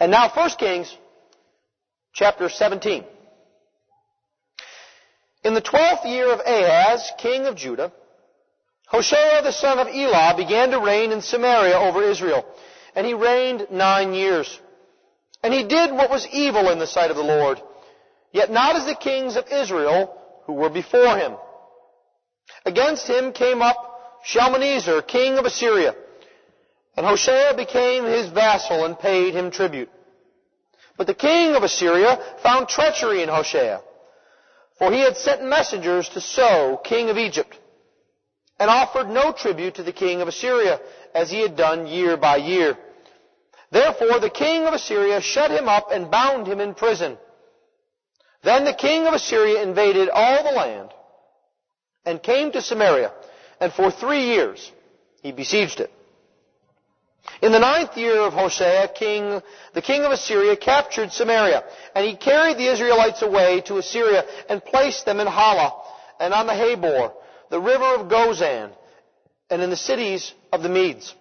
And now 1 Kings chapter 17. In the twelfth year of Ahaz, king of Judah, Hoshea the son of Elah began to reign in Samaria over Israel, and he reigned nine years. And he did what was evil in the sight of the Lord, yet not as the kings of Israel who were before him. Against him came up Shalmaneser, king of Assyria, and Hoshea became his vassal and paid him tribute. But the king of Assyria found treachery in Hoshea, for he had sent messengers to So, king of Egypt, and offered no tribute to the king of Assyria, as he had done year by year. Therefore the king of Assyria shut him up and bound him in prison. Then the king of Assyria invaded all the land and came to Samaria, and for three years he besieged it. In the ninth year of Hoshea, king, the king of Assyria captured Samaria, and he carried the Israelites away to Assyria and placed them in Halah and on the Habor, the river of Gozan, and in the cities of the Medes.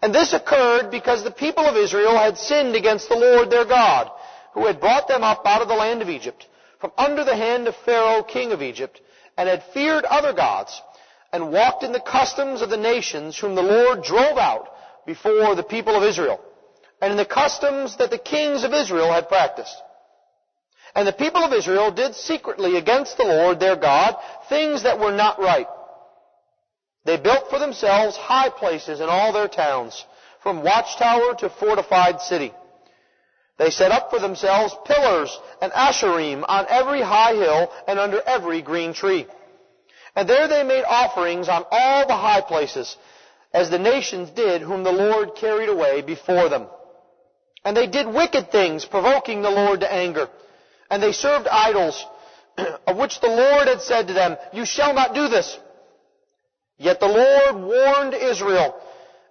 And this occurred because the people of Israel had sinned against the Lord their God, who had brought them up out of the land of Egypt, from under the hand of Pharaoh, king of Egypt, and had feared other gods, and walked in the customs of the nations whom the Lord drove out before the people of Israel, and in the customs that the kings of Israel had practiced. And the people of Israel did secretly against the Lord their God things that were not right. They built for themselves high places in all their towns, from watchtower to fortified city. They set up for themselves pillars and asherim on every high hill and under every green tree. And there they made offerings on all the high places as the nations did whom the Lord carried away before them. And they did wicked things, provoking the Lord to anger. And they served idols, of which the Lord had said to them, You shall not do this. Yet the Lord warned Israel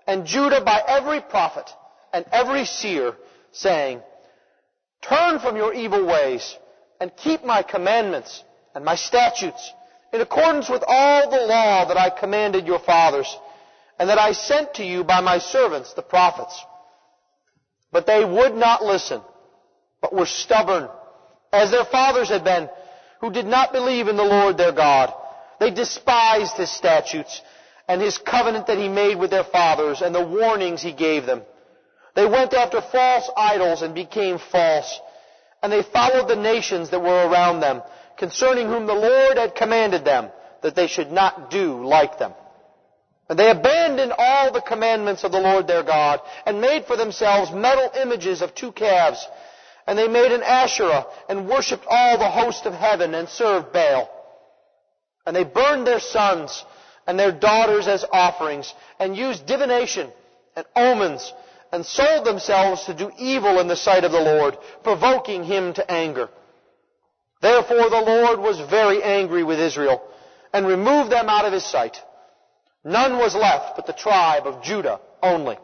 and Judah by every prophet and every seer, saying, Turn from your evil ways and keep my commandments and my statutes in accordance with all the law that I commanded your fathers and that I sent to you by my servants, the prophets. But they would not listen, but were stubborn, as their fathers had been, who did not believe in the Lord their God. They despised his statutes and his covenant that he made with their fathers and the warnings he gave them. They went after false idols and became false. And they followed the nations that were around them, concerning whom the Lord had commanded them that they should not do like them. And they abandoned all the commandments of the Lord their God and made for themselves metal images of two calves. And they made an Asherah and worshipped all the host of heaven and served Baal. And they burned their sons and their daughters as offerings and used divination and omens and sold themselves to do evil in the sight of the Lord, provoking him to anger. Therefore the Lord was very angry with Israel and removed them out of his sight. None was left but the tribe of Judah only.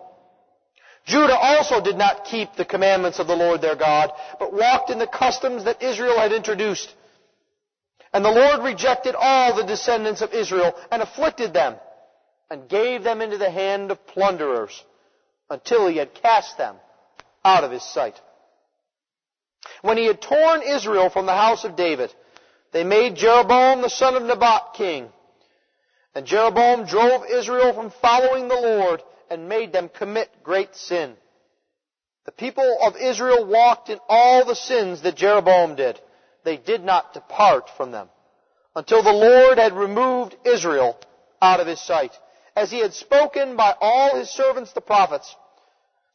Judah also did not keep the commandments of the Lord their God, but walked in the customs that Israel had introduced. And the Lord rejected all the descendants of Israel and afflicted them and gave them into the hand of plunderers until he had cast them out of his sight. When he had torn Israel from the house of David, they made Jeroboam the son of Nebat king and Jeroboam drove Israel from following the Lord and made them commit great sin. The people of Israel walked in all the sins that Jeroboam did. They did not depart from them until the Lord had removed Israel out of his sight, as he had spoken by all his servants the prophets.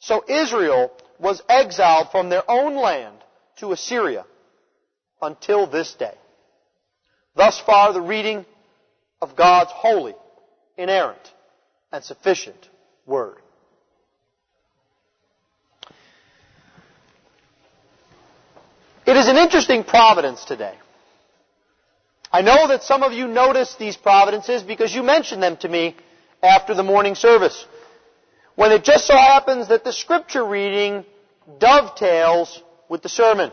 So Israel was exiled from their own land to Assyria until this day. Thus far the reading of God's holy, inerrant, and sufficient Word. It is an interesting providence today. I know that some of you noticed these providences because you mentioned them to me after the morning service. When it just so happens that the scripture reading dovetails with the sermon.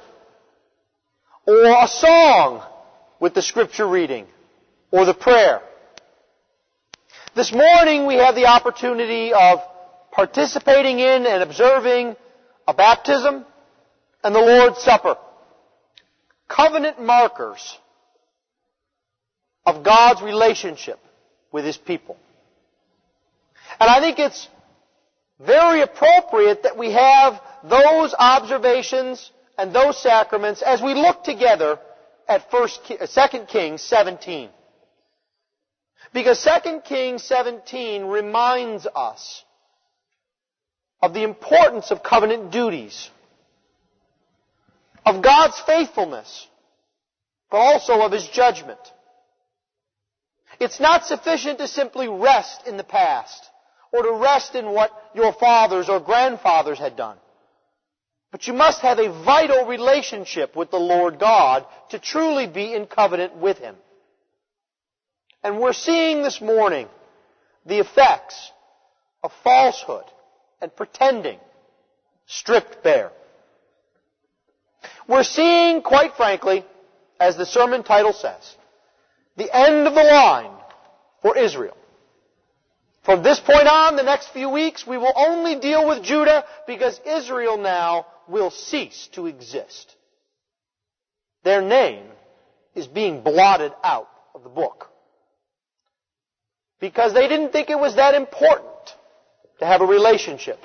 Or a song with the scripture reading or the prayer. This morning we have the opportunity of participating in and observing a baptism, and the Lord's Supper. Covenant markers of God's relationship with His people. And I think it's very appropriate that we have those observations and those sacraments as we look together at First, uh, Second Kings 17. Because 2 Kings 17 reminds us of the importance of covenant duties, of God's faithfulness, but also of His judgment. It's not sufficient to simply rest in the past or to rest in what your fathers or grandfathers had done. But you must have a vital relationship with the Lord God to truly be in covenant with Him. And we're seeing this morning the effects of falsehood and pretending stripped bare. We're seeing, quite frankly, as the sermon title says, the end of the line for Israel. From this point on, the next few weeks, we will only deal with Judah because Israel now will cease to exist. Their name is being blotted out of the book. Because they didn't think it was that important to have a relationship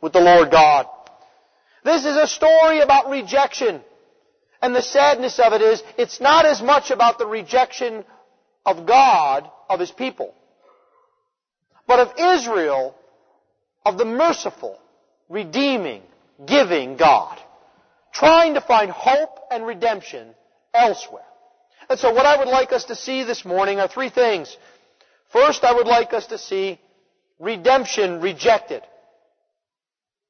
with the Lord God. This is a story about rejection. And the sadness of it is, it's not as much about the rejection of God, of His people but of Israel, of the merciful, redeeming, giving God, trying to find hope and redemption elsewhere. And so what I would like us to see this morning are three things. First, I would like us to see redemption rejected.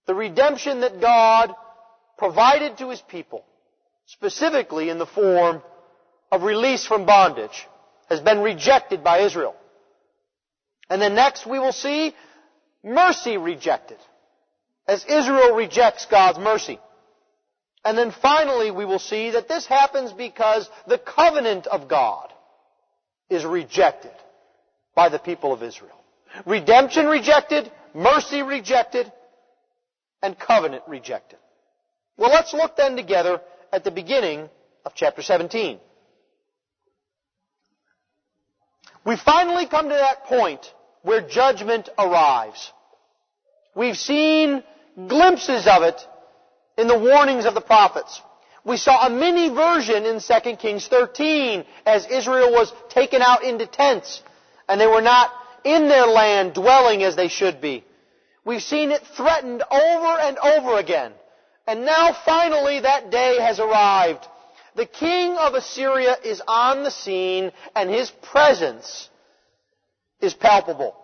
The redemption that God provided to His people, specifically in the form of release from bondage, has been rejected by Israel. And then next we will see mercy rejected, as Israel rejects God's mercy. And then finally we will see that this happens because the covenant of God is rejected by the people of Israel. Redemption rejected, mercy rejected, and covenant rejected. Well, let's look then together at the beginning of chapter 17. We finally come to that point where judgment arrives. We've seen glimpses of it in the warnings of the prophets. We saw a mini version in 2 Kings 13 as Israel was taken out into tents and they were not in their land dwelling as they should be. We've seen it threatened over and over again. And now finally that day has arrived. The king of Assyria is on the scene and his presence is palpable.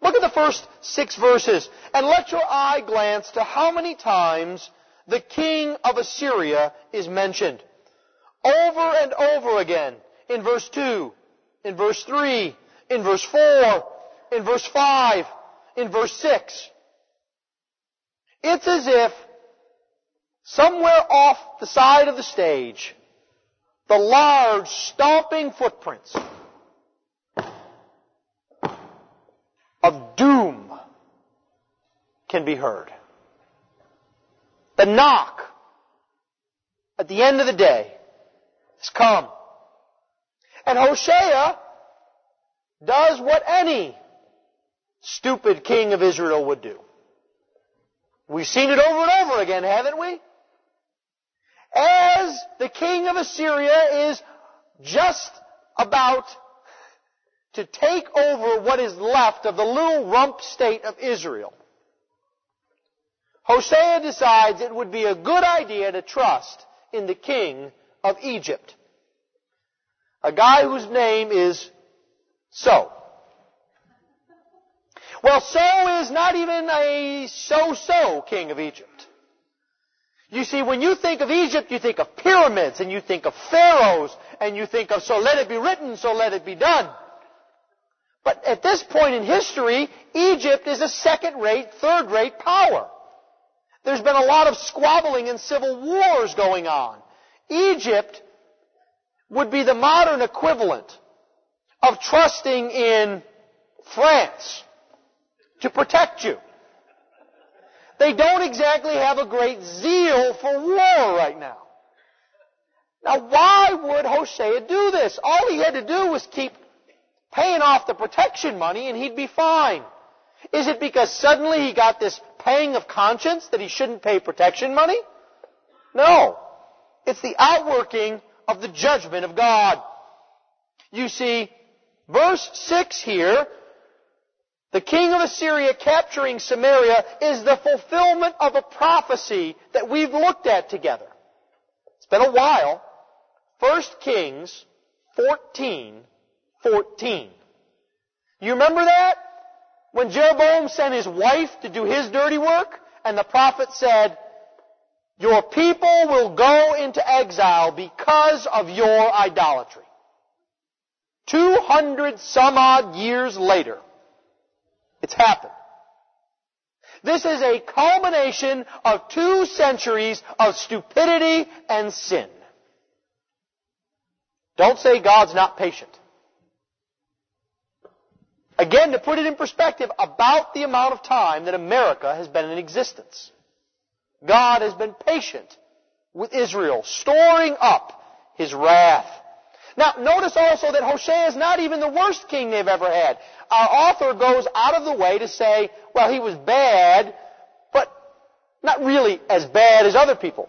Look at the first six verses and let your eye glance to how many times the king of Assyria is mentioned. Over and over again in verse 2, in verse 3, in verse 4, in verse 5, in verse 6. It's as if somewhere off the side of the stage, the large stomping footprints of doom can be heard. The knock at the end of the day has come. And Hosea does what any stupid king of Israel would do. We've seen it over and over again, haven't we? As the king of Assyria is just about to take over what is left of the little rump state of Israel. Hosea decides it would be a good idea to trust in the king of Egypt. A guy whose name is So. Well, So is not even a so-so king of Egypt. You see, when you think of Egypt, you think of pyramids, and you think of pharaohs, and you think of so let it be written, so let it be done. But at this point in history, Egypt is a second-rate, third-rate power. There's been a lot of squabbling and civil wars going on. Egypt would be the modern equivalent of trusting in France to protect you. they don't exactly have a great zeal for war right now. Now why would Hosea do this? All he had to do was keep paying off the protection money and he'd be fine. Is it because suddenly he got this pang of conscience that he shouldn't pay protection money? No. It's the outworking of the judgment of God. You see, verse 6 here, the king of Assyria capturing Samaria is the fulfillment of a prophecy that we've looked at together. It's been a while. 1 Kings 14, 14. You remember that? When Jeroboam sent his wife to do his dirty work, and the prophet said, Your people will go into exile because of your idolatry. 200 some odd years later, it's happened. This is a culmination of two centuries of stupidity and sin. Don't say God's not patient. Again, to put it in perspective, about the amount of time that America has been in existence. God has been patient with Israel, storing up His wrath. Now, notice also that Hosea is not even the worst king they've ever had. Our author goes out of the way to say, well, he was bad, but not really as bad as other people.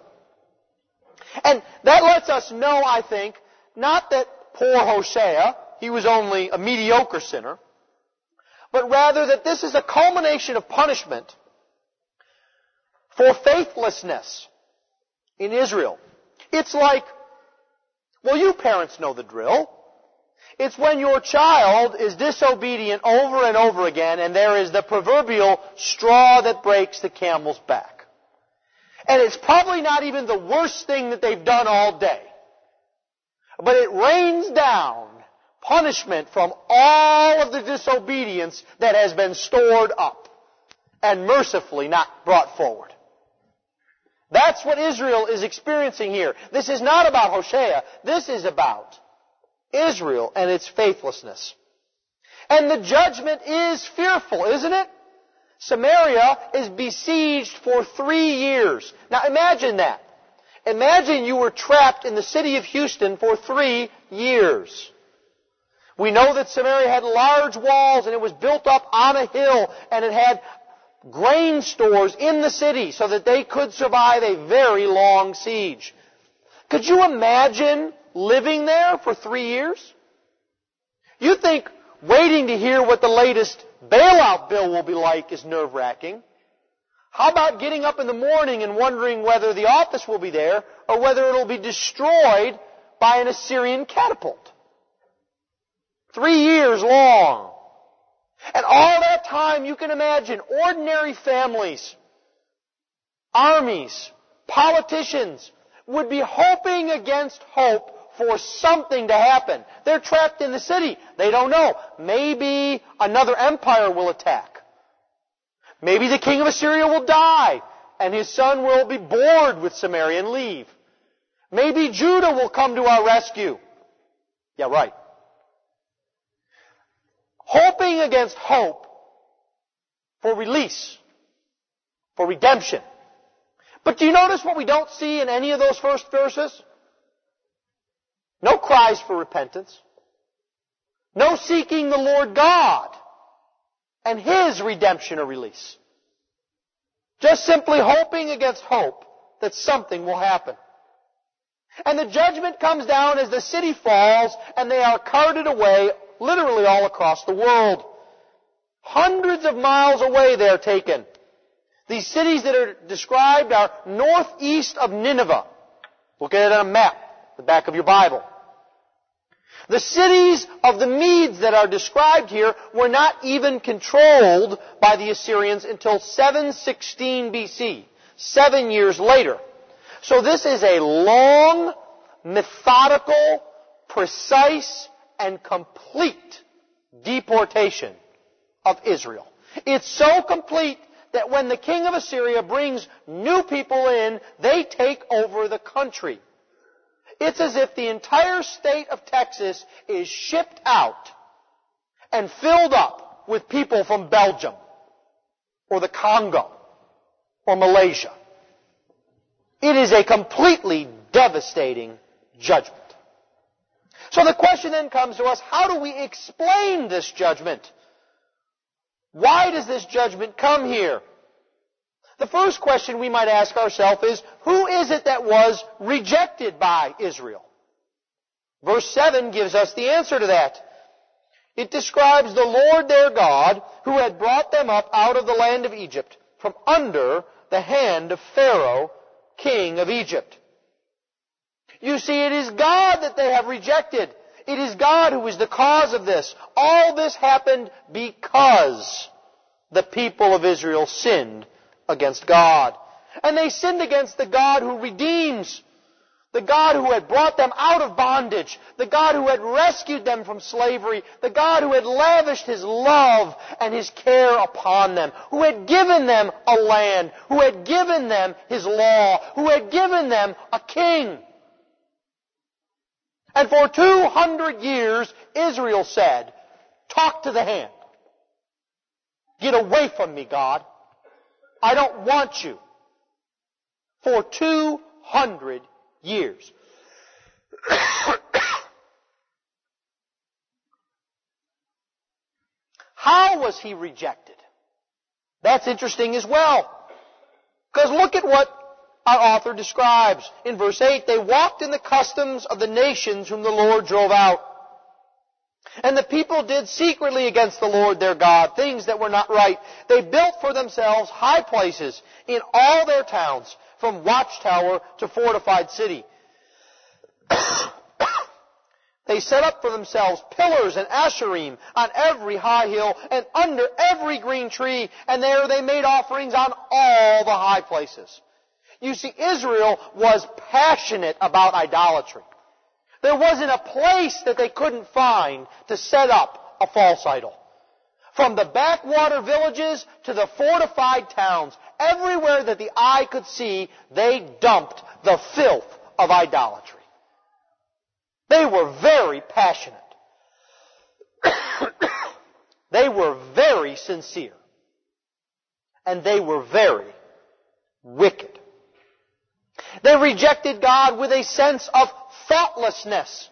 And that lets us know, I think, not that poor Hosea, he was only a mediocre sinner, but rather that this is a culmination of punishment for faithlessness in Israel. It's like, well, you parents know the drill. It's when your child is disobedient over and over again and there is the proverbial straw that breaks the camel's back. And it's probably not even the worst thing that they've done all day. But it rains down punishment from all of the disobedience that has been stored up and mercifully not brought forward. That's what Israel is experiencing here. This is not about Hosea. This is about Israel and its faithlessness. And the judgment is fearful, isn't it? Samaria is besieged for three years. Now imagine that. Imagine you were trapped in the city of Houston for three years. We know that Samaria had large walls and it was built up on a hill and it had grain stores in the city so that they could survive a very long siege. Could you imagine living there for three years? You think waiting to hear what the latest bailout bill will be like is nerve wracking. How about getting up in the morning and wondering whether the office will be there or whether it will be destroyed by an Assyrian catapult? Three years long. And all that time, you can imagine ordinary families, armies, politicians would be hoping against hope for something to happen. They're trapped in the city. They don't know. Maybe another empire will attack. Maybe the king of Assyria will die and his son will be bored with Samaria and leave. Maybe Judah will come to our rescue. Yeah, right hoping against hope for release, for redemption. But do you notice what we don't see in any of those first verses? No cries for repentance. No seeking the Lord God and His redemption or release. Just simply hoping against hope that something will happen. And the judgment comes down as the city falls and they are carted away literally all across the world. Hundreds of miles away they're taken. These cities that are described are northeast of Nineveh. Look at it on a map, the back of your Bible. The cities of the Medes that are described here were not even controlled by the Assyrians until 716 BC, seven years later. So this is a long, methodical, precise, and complete deportation of Israel. It's so complete that when the king of Assyria brings new people in, they take over the country. It's as if the entire state of Texas is shipped out and filled up with people from Belgium or the Congo or Malaysia. It is a completely devastating judgment. So the question then comes to us, how do we explain this judgment? Why does this judgment come here? The first question we might ask ourselves is, who is it that was rejected by Israel? Verse 7 gives us the answer to that. It describes the Lord their God who had brought them up out of the land of Egypt from under the hand of Pharaoh, king of Egypt. You see, it is God that they have rejected. It is God who is the cause of this. All this happened because the people of Israel sinned against God. And they sinned against the God who redeems. The God who had brought them out of bondage. The God who had rescued them from slavery. The God who had lavished His love and His care upon them. Who had given them a land. Who had given them His law. Who had given them a king. And for 200 years, Israel said, talk to the hand. Get away from me, God. I don't want you. For 200 years. How was he rejected? That's interesting as well. Because look at what our author describes. In verse 8, they walked in the customs of the nations whom the Lord drove out. And the people did secretly against the Lord their God things that were not right. They built for themselves high places in all their towns, from watchtower to fortified city. they set up for themselves pillars and asherim on every high hill and under every green tree, and there they made offerings on all the high places. You see, Israel was passionate about idolatry. There wasn't a place that they couldn't find to set up a false idol. From the backwater villages to the fortified towns, everywhere that the eye could see, they dumped the filth of idolatry. They were very passionate. they were very sincere. And they were very wicked. They rejected God with a sense of thoughtlessness.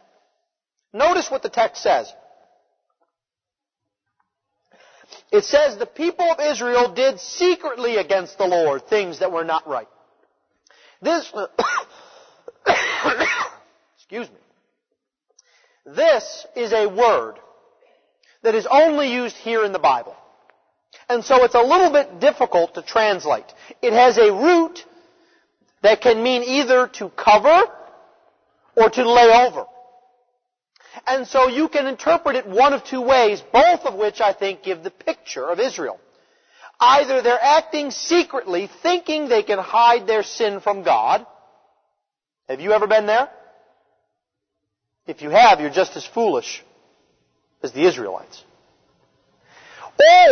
Notice what the text says. It says the people of Israel did secretly against the Lord things that were not right. This, excuse me. This is a word that is only used here in the Bible. And so it's a little bit difficult to translate. It has a root that can mean either to cover or to lay over. And so you can interpret it one of two ways, both of which I think give the picture of Israel. Either they're acting secretly, thinking they can hide their sin from God. Have you ever been there? If you have, you're just as foolish as the Israelites.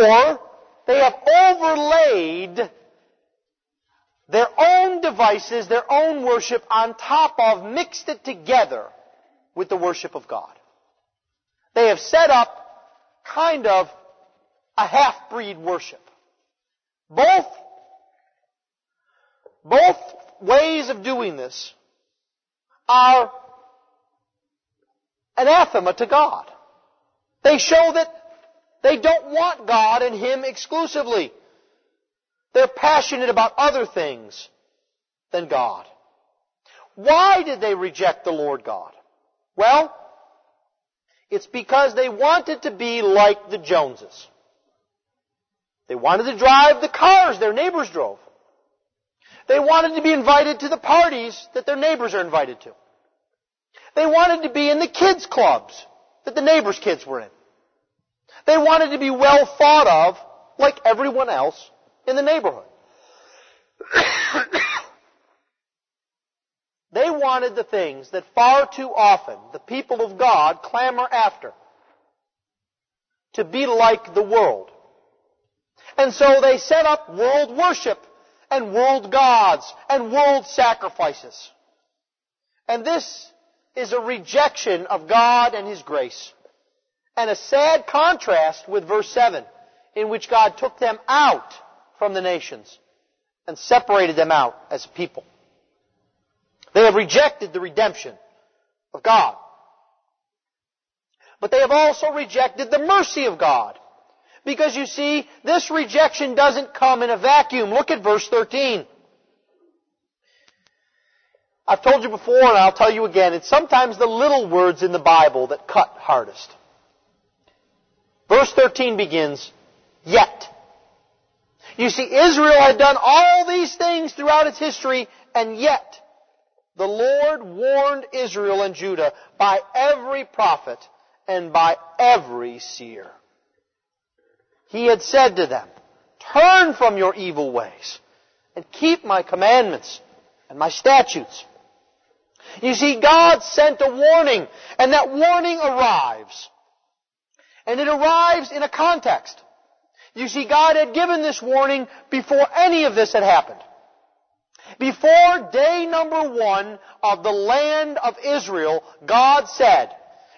Or they have overlaid their own devices, their own worship on top of, mixed it together with the worship of God. They have set up kind of a half-breed worship. Both, both ways of doing this are anathema to God. They show that they don't want God and Him exclusively. They're passionate about other things than God. Why did they reject the Lord God? Well, it's because they wanted to be like the Joneses. They wanted to drive the cars their neighbors drove. They wanted to be invited to the parties that their neighbors are invited to. They wanted to be in the kids' clubs that the neighbors' kids were in. They wanted to be well thought of like everyone else in the neighborhood. they wanted the things that far too often the people of God clamor after. To be like the world. And so they set up world worship and world gods and world sacrifices. And this is a rejection of God and His grace. And a sad contrast with verse 7, in which God took them out from the nations and separated them out as a people. They have rejected the redemption of God. But they have also rejected the mercy of God. Because you see, this rejection doesn't come in a vacuum. Look at verse 13. I've told you before and I'll tell you again, it's sometimes the little words in the Bible that cut hardest. Verse 13 begins, yet. You see, Israel had done all these things throughout its history, and yet the Lord warned Israel and Judah by every prophet and by every seer. He had said to them, Turn from your evil ways and keep my commandments and my statutes. You see, God sent a warning, and that warning arrives. And it arrives in a context. You see, God had given this warning before any of this had happened. Before day number one of the land of Israel, God said,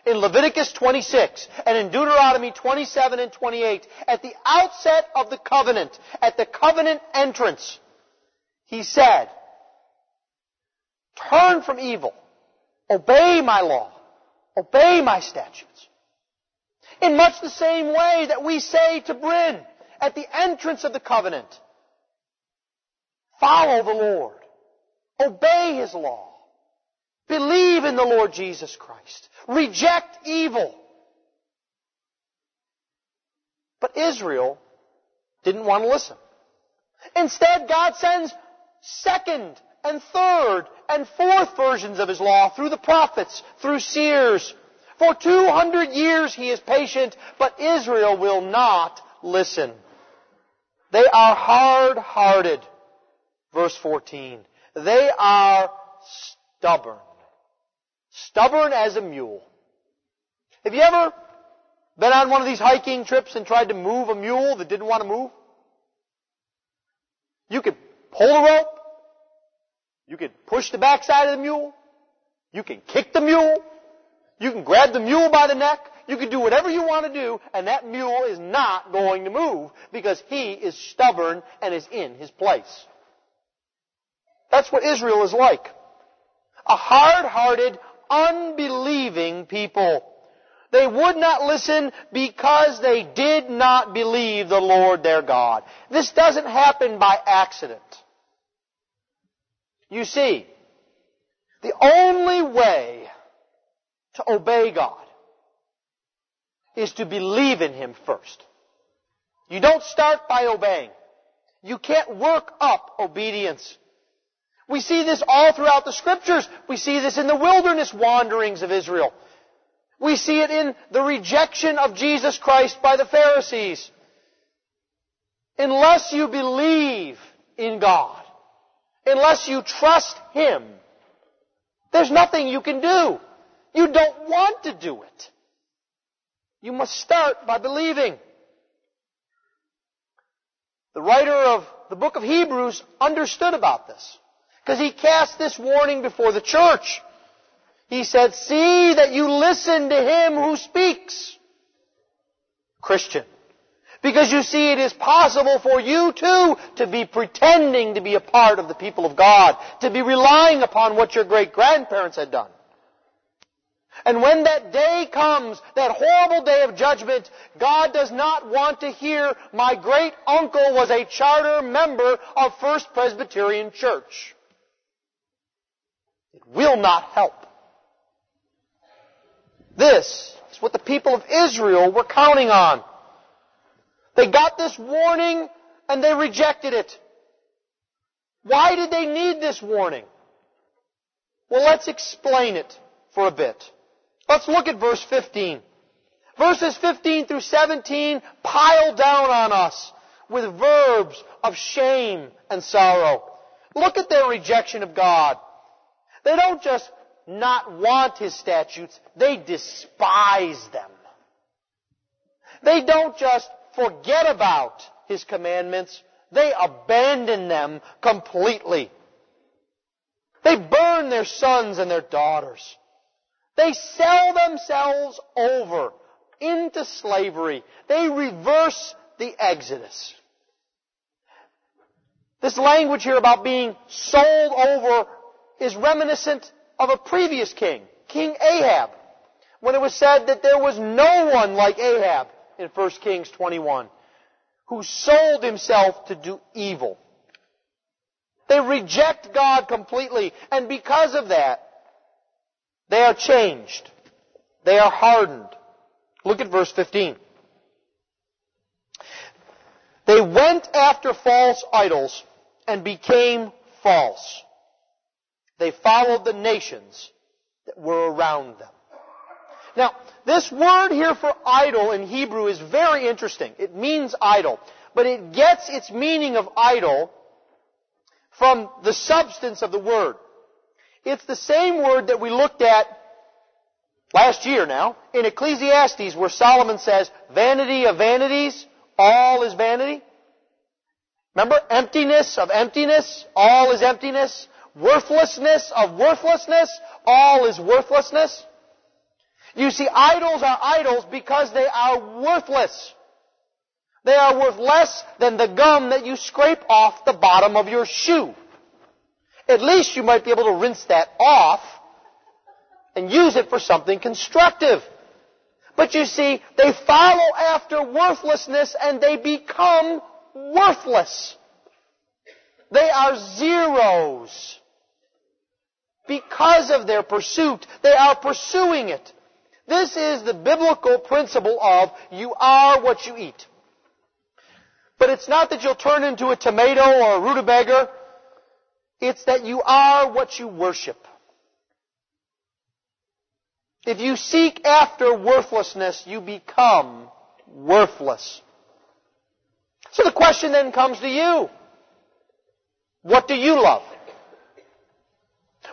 in Leviticus 26 and in Deuteronomy 27 and 28, at the outset of the covenant, at the covenant entrance, He said, Turn from evil. Obey my law. Obey my statutes. In much the same way that we say to Bryn at the entrance of the covenant, follow the Lord. Obey His law. Believe in the Lord Jesus Christ. Reject evil. But Israel didn't want to listen. Instead, God sends second and third and fourth versions of His law through the prophets, through seers. For 200 years He is patient, but Israel will not listen. They are hard-hearted. Verse 14. They are stubborn. Stubborn as a mule. Have you ever been on one of these hiking trips and tried to move a mule that didn't want to move? You could pull the rope. You could push the backside of the mule. You can kick the mule. You can grab the mule by the neck. You can do whatever you want to do, and that mule is not going to move because he is stubborn and is in his place. That's what Israel is like. A hard-hearted, unbelieving people. They would not listen because they did not believe the Lord their God. This doesn't happen by accident. You see, the only way to obey God is to believe in Him first. You don't start by obeying. You can't work up obedience. We see this all throughout the scriptures. We see this in the wilderness wanderings of Israel. We see it in the rejection of Jesus Christ by the Pharisees. Unless you believe in God, unless you trust Him, there's nothing you can do. You don't want to do it. You must start by believing. The writer of the book of Hebrews understood about this. Because he cast this warning before the church. He said, see that you listen to him who speaks. Christian. Because you see, it is possible for you too to be pretending to be a part of the people of God, to be relying upon what your great grandparents had done. And when that day comes, that horrible day of judgment, God does not want to hear, my great uncle was a charter member of First Presbyterian Church. It will not help. This is what the people of Israel were counting on. They got this warning and they rejected it. Why did they need this warning? Well, let's explain it for a bit. Let's look at verse 15. Verses 15 through 17 pile down on us with verbs of shame and sorrow. Look at their rejection of God. They don't just not want His statutes, they despise them. They don't just forget about His commandments, they abandon them completely. They burn their sons and their daughters. They sell themselves over into slavery. They reverse the Exodus. This language here about being sold over is reminiscent of a previous king, King Ahab, when it was said that there was no one like Ahab in 1 Kings 21 who sold himself to do evil. They reject God completely, and because of that, they are changed. They are hardened. Look at verse 15. They went after false idols and became false. They followed the nations that were around them. Now, this word here for idol in Hebrew is very interesting. It means idol, but it gets its meaning of idol from the substance of the word. It's the same word that we looked at last year now in Ecclesiastes where Solomon says, vanity of vanities, all is vanity. Remember, emptiness of emptiness, all is emptiness. Worthlessness of worthlessness, all is worthlessness. You see, idols are idols because they are worthless. They are worth less than the gum that you scrape off the bottom of your shoe. At least you might be able to rinse that off and use it for something constructive. But you see, they follow after worthlessness and they become worthless. They are zeros. Because of their pursuit, they are pursuing it. This is the biblical principle of you are what you eat. But it's not that you'll turn into a tomato or a rutabaga. It's that you are what you worship. If you seek after worthlessness, you become worthless. So the question then comes to you. What do you love?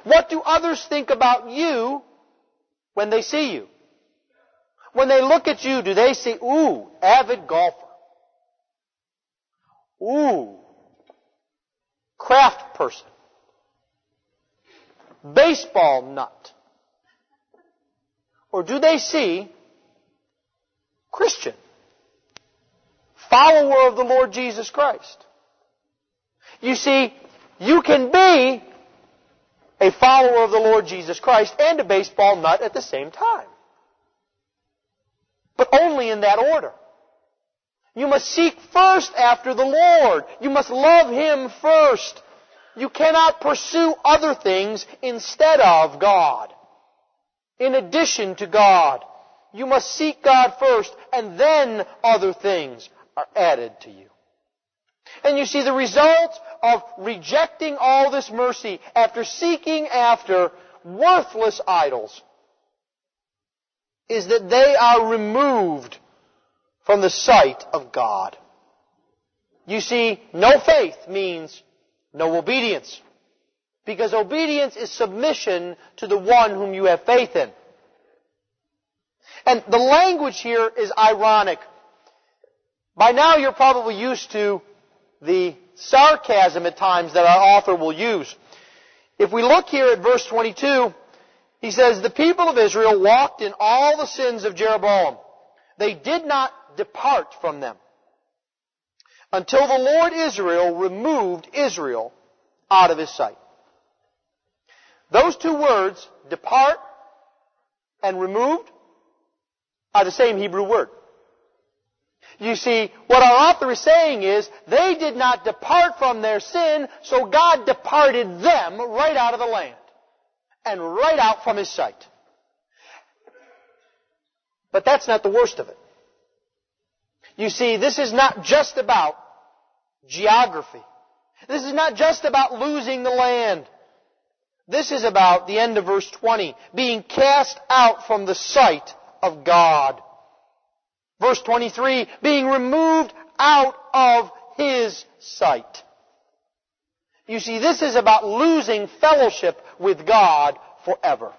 What do others think about you when they see you? When they look at you, do they see, ooh, avid golfer? Ooh, craft person? Baseball nut? Or do they see Christian? Follower of the Lord Jesus Christ? You see, you can be a follower of the Lord Jesus Christ and a baseball nut at the same time. But only in that order. You must seek first after the Lord. You must love Him first. You cannot pursue other things instead of God. In addition to God. You must seek God first and then other things are added to you. And you see the result of rejecting all this mercy after seeking after worthless idols is that they are removed from the sight of God. You see, no faith means no obedience. Because obedience is submission to the one whom you have faith in. And the language here is ironic. By now you're probably used to the sarcasm at times that our author will use. If we look here at verse 22, he says, The people of Israel walked in all the sins of Jeroboam. They did not depart from them until the Lord Israel removed Israel out of his sight. Those two words, depart and removed, are the same Hebrew word. You see, what our author is saying is, they did not depart from their sin, so God departed them right out of the land. And right out from His sight. But that's not the worst of it. You see, this is not just about geography. This is not just about losing the land. This is about the end of verse 20, being cast out from the sight of God. Verse 23, being removed out of His sight. You see, this is about losing fellowship with God forever.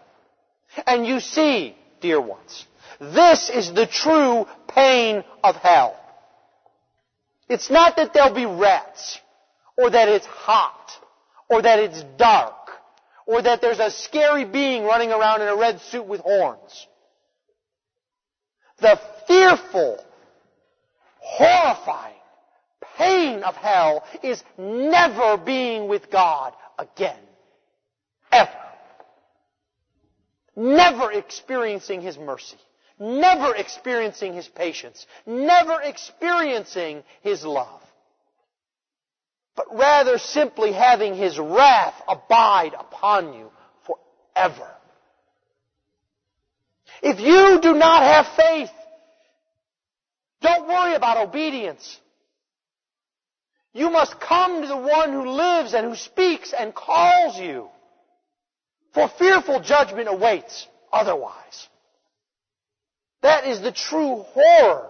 And you see, dear ones, this is the true pain of hell. It's not that there'll be rats, or that it's hot, or that it's dark, or that there's a scary being running around in a red suit with horns. The fearful, horrifying, pain of hell is never being with God again. Ever. Never experiencing His mercy. Never experiencing His patience. Never experiencing His love. But rather simply having His wrath abide upon you forever. If you do not have faith, don't worry about obedience. You must come to the one who lives and who speaks and calls you. For fearful judgment awaits otherwise. That is the true horror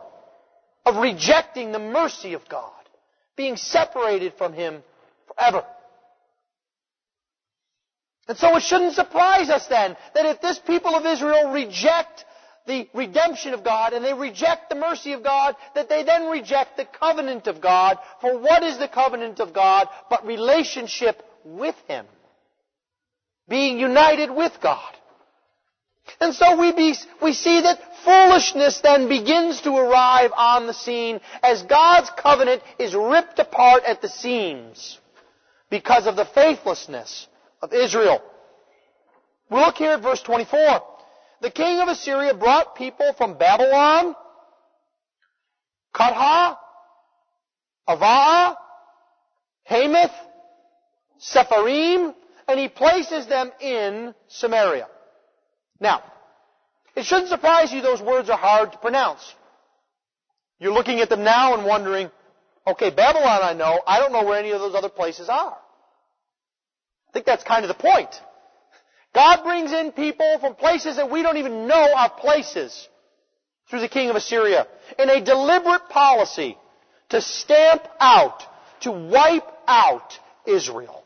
of rejecting the mercy of God, being separated from Him forever. And so it shouldn't surprise us then that if this people of Israel reject the redemption of God and they reject the mercy of God, that they then reject the covenant of God. For what is the covenant of God but relationship with Him? Being united with God. And so we, be, we see that foolishness then begins to arrive on the scene as God's covenant is ripped apart at the seams because of the faithlessness of Israel. We look here at verse 24. The king of Assyria brought people from Babylon, Cutha, Avah, Hamath, Sepharim, and he places them in Samaria. Now, it shouldn't surprise you those words are hard to pronounce. You're looking at them now and wondering, okay, Babylon I know, I don't know where any of those other places are I think that's kind of the point. God brings in people from places that we don't even know are places through the king of Assyria in a deliberate policy to stamp out, to wipe out Israel.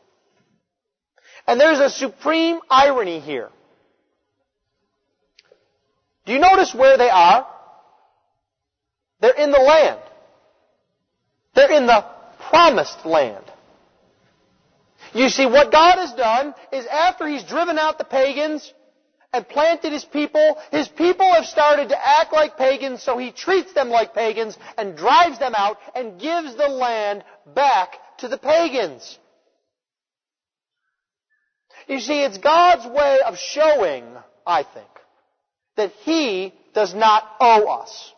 And there's a supreme irony here. Do you notice where they are? They're in the land. They're in the promised land. You see, what God has done is after He's driven out the pagans and planted His people, His people have started to act like pagans, so He treats them like pagans and drives them out and gives the land back to the pagans. You see, it's God's way of showing, I think, that He does not owe us.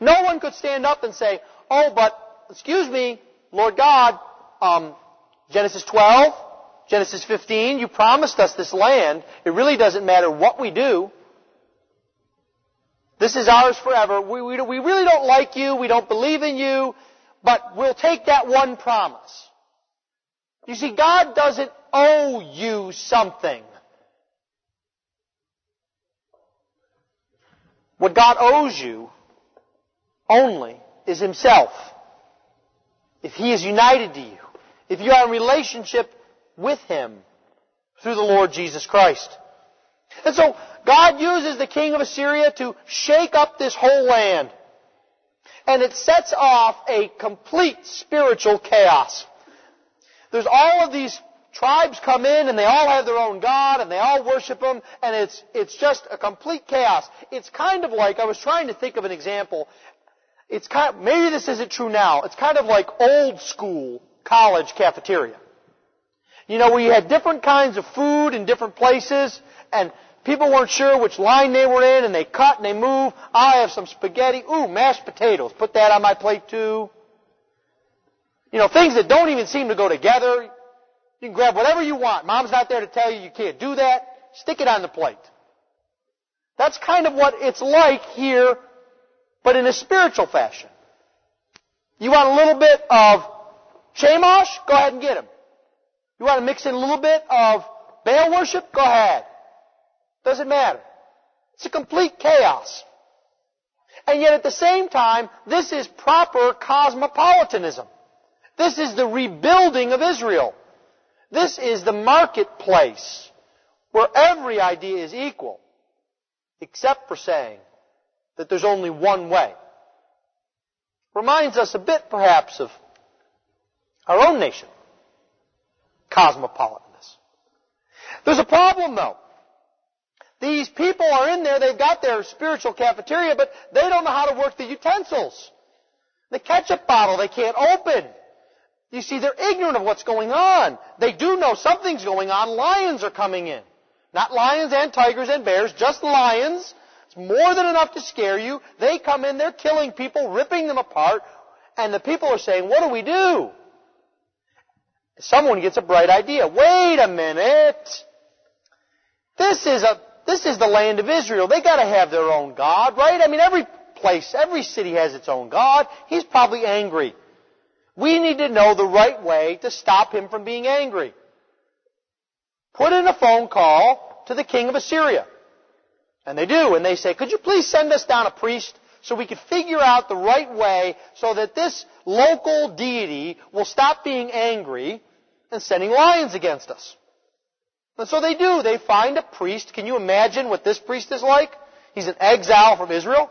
No one could stand up and say, oh, but, excuse me, Lord God, um, Genesis 12, Genesis 15, you promised us this land. It really doesn't matter what we do. This is ours forever. We, we, we really don't like you. We don't believe in you. But we'll take that one promise. You see, God doesn't owe you something. What God owes you only is Himself. If He is united to you if you are in relationship with Him through the Lord Jesus Christ. And so God uses the king of Assyria to shake up this whole land. And it sets off a complete spiritual chaos. There's all of these tribes come in and they all have their own God and they all worship Him and it's, it's just a complete chaos. It's kind of like, I was trying to think of an example. It's kind of, maybe this isn't true now. It's kind of like old school college cafeteria. You know, where you had different kinds of food in different places, and people weren't sure which line they were in, and they cut and they move. I have some spaghetti. Ooh, mashed potatoes. Put that on my plate too. You know, things that don't even seem to go together. You can grab whatever you want. Mom's not there to tell you you can't do that. Stick it on the plate. That's kind of what it's like here, but in a spiritual fashion. You want a little bit of Chemosh, go ahead and get him. You want to mix in a little bit of Baal worship? Go ahead. Doesn't matter. It's a complete chaos. And yet at the same time, this is proper cosmopolitanism. This is the rebuilding of Israel. This is the marketplace where every idea is equal, except for saying that there's only one way. Reminds us a bit perhaps of our own nation. Cosmopolitanness. There's a problem though. These people are in there, they've got their spiritual cafeteria, but they don't know how to work the utensils. The ketchup bottle they can't open. You see, they're ignorant of what's going on. They do know something's going on. Lions are coming in. Not lions and tigers and bears, just lions. It's more than enough to scare you. They come in, they're killing people, ripping them apart, and the people are saying, what do we do? Someone gets a bright idea. Wait a minute. This is a, this is the land of Israel. They gotta have their own God, right? I mean, every place, every city has its own God. He's probably angry. We need to know the right way to stop him from being angry. Put in a phone call to the king of Assyria. And they do, and they say, could you please send us down a priest so we could figure out the right way so that this local deity will stop being angry and sending lions against us. And so they do. They find a priest. Can you imagine what this priest is like? He's an exile from Israel.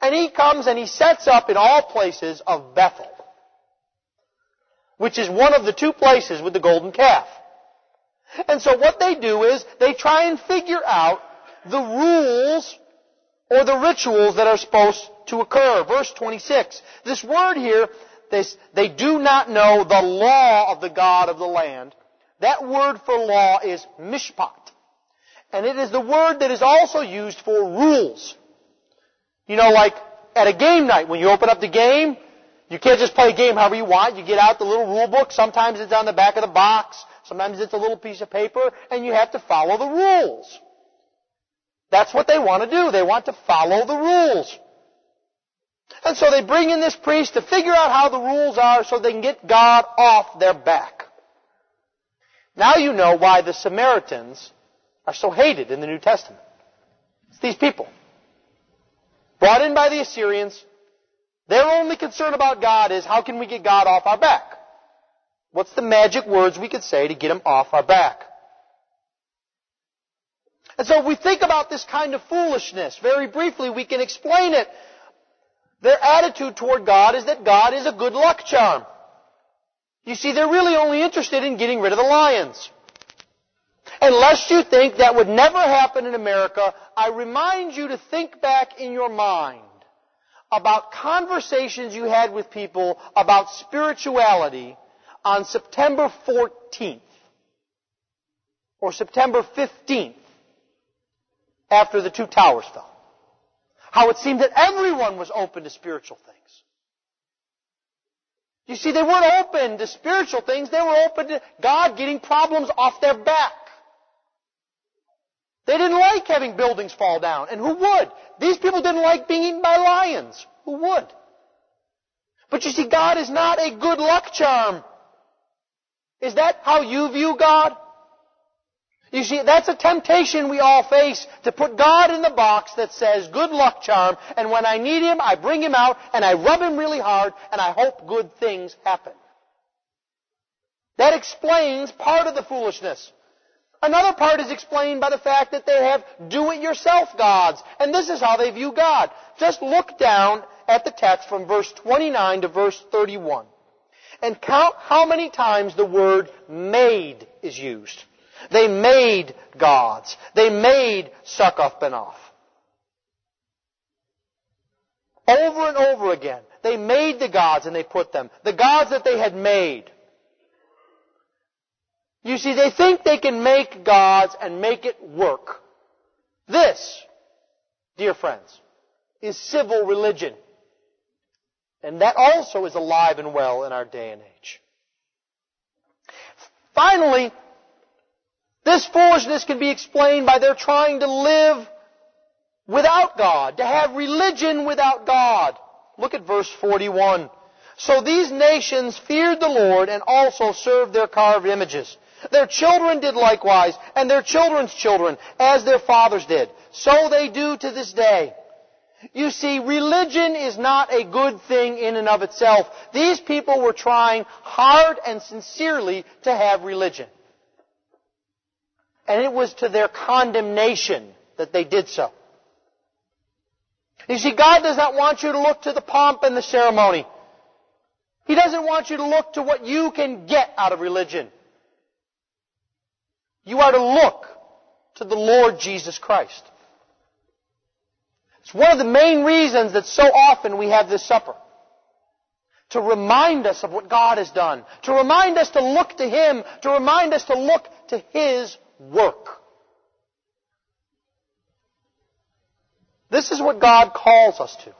And he comes and he sets up in all places of Bethel, which is one of the two places with the golden calf. And so what they do is they try and figure out the rules or the rituals that are supposed to occur. Verse 26. This word here, this, they do not know the law of the God of the land. That word for law is mishpat. And it is the word that is also used for rules. You know, like at a game night, when you open up the game, you can't just play a game however you want. You get out the little rule book. Sometimes it's on the back of the box. Sometimes it's a little piece of paper. And you have to follow the rules. That's what they want to do. They want to follow the rules. And so they bring in this priest to figure out how the rules are so they can get God off their back. Now you know why the Samaritans are so hated in the New Testament. It's these people. Brought in by the Assyrians. Their only concern about God is how can we get God off our back? What's the magic words we could say to get him off our back? And so if we think about this kind of foolishness, very briefly, we can explain it. Their attitude toward God is that God is a good luck charm. You see, they're really only interested in getting rid of the lions. Unless you think that would never happen in America, I remind you to think back in your mind about conversations you had with people about spirituality on September 14th or September 15th after the two towers fell. How it seemed that everyone was open to spiritual things. You see, they weren't open to spiritual things, they were open to God getting problems off their back. They didn't like having buildings fall down. And who would? These people didn't like being eaten by lions. Who would? But you see, God is not a good luck charm. Is that how you view God? You see, that's a temptation we all face to put God in the box that says good luck charm, and when I need Him, I bring Him out, and I rub Him really hard, and I hope good things happen. That explains part of the foolishness. Another part is explained by the fact that they have do-it-yourself gods, and this is how they view God. Just look down at the text from verse 29 to verse 31, and count how many times the word made is used. They made gods. They made Succoth Benoth. Over and over again. They made the gods and they put them. The gods that they had made. You see, they think they can make gods and make it work. This, dear friends, is civil religion. And that also is alive and well in our day and age. Finally, this foolishness can be explained by their trying to live without God, to have religion without God. Look at verse 41. So these nations feared the Lord and also served their carved images. Their children did likewise, and their children's children, as their fathers did. So they do to this day. You see, religion is not a good thing in and of itself. These people were trying hard and sincerely to have religion. And it was to their condemnation that they did so. You see, God does not want you to look to the pomp and the ceremony. He doesn't want you to look to what you can get out of religion. You are to look to the Lord Jesus Christ. It's one of the main reasons that so often we have this supper. to remind us of what God has done, to remind us to look to Him, to remind us to look to His work. This is what God calls us to.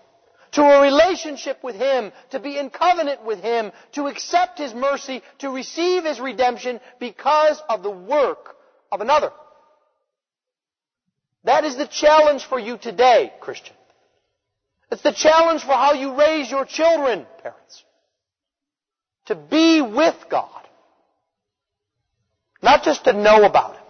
To a relationship with Him, to be in covenant with Him, to accept His mercy, to receive His redemption because of the work of another. That is the challenge for you today, Christian. It's the challenge for how you raise your children, parents. To be with God. Not just to know about it.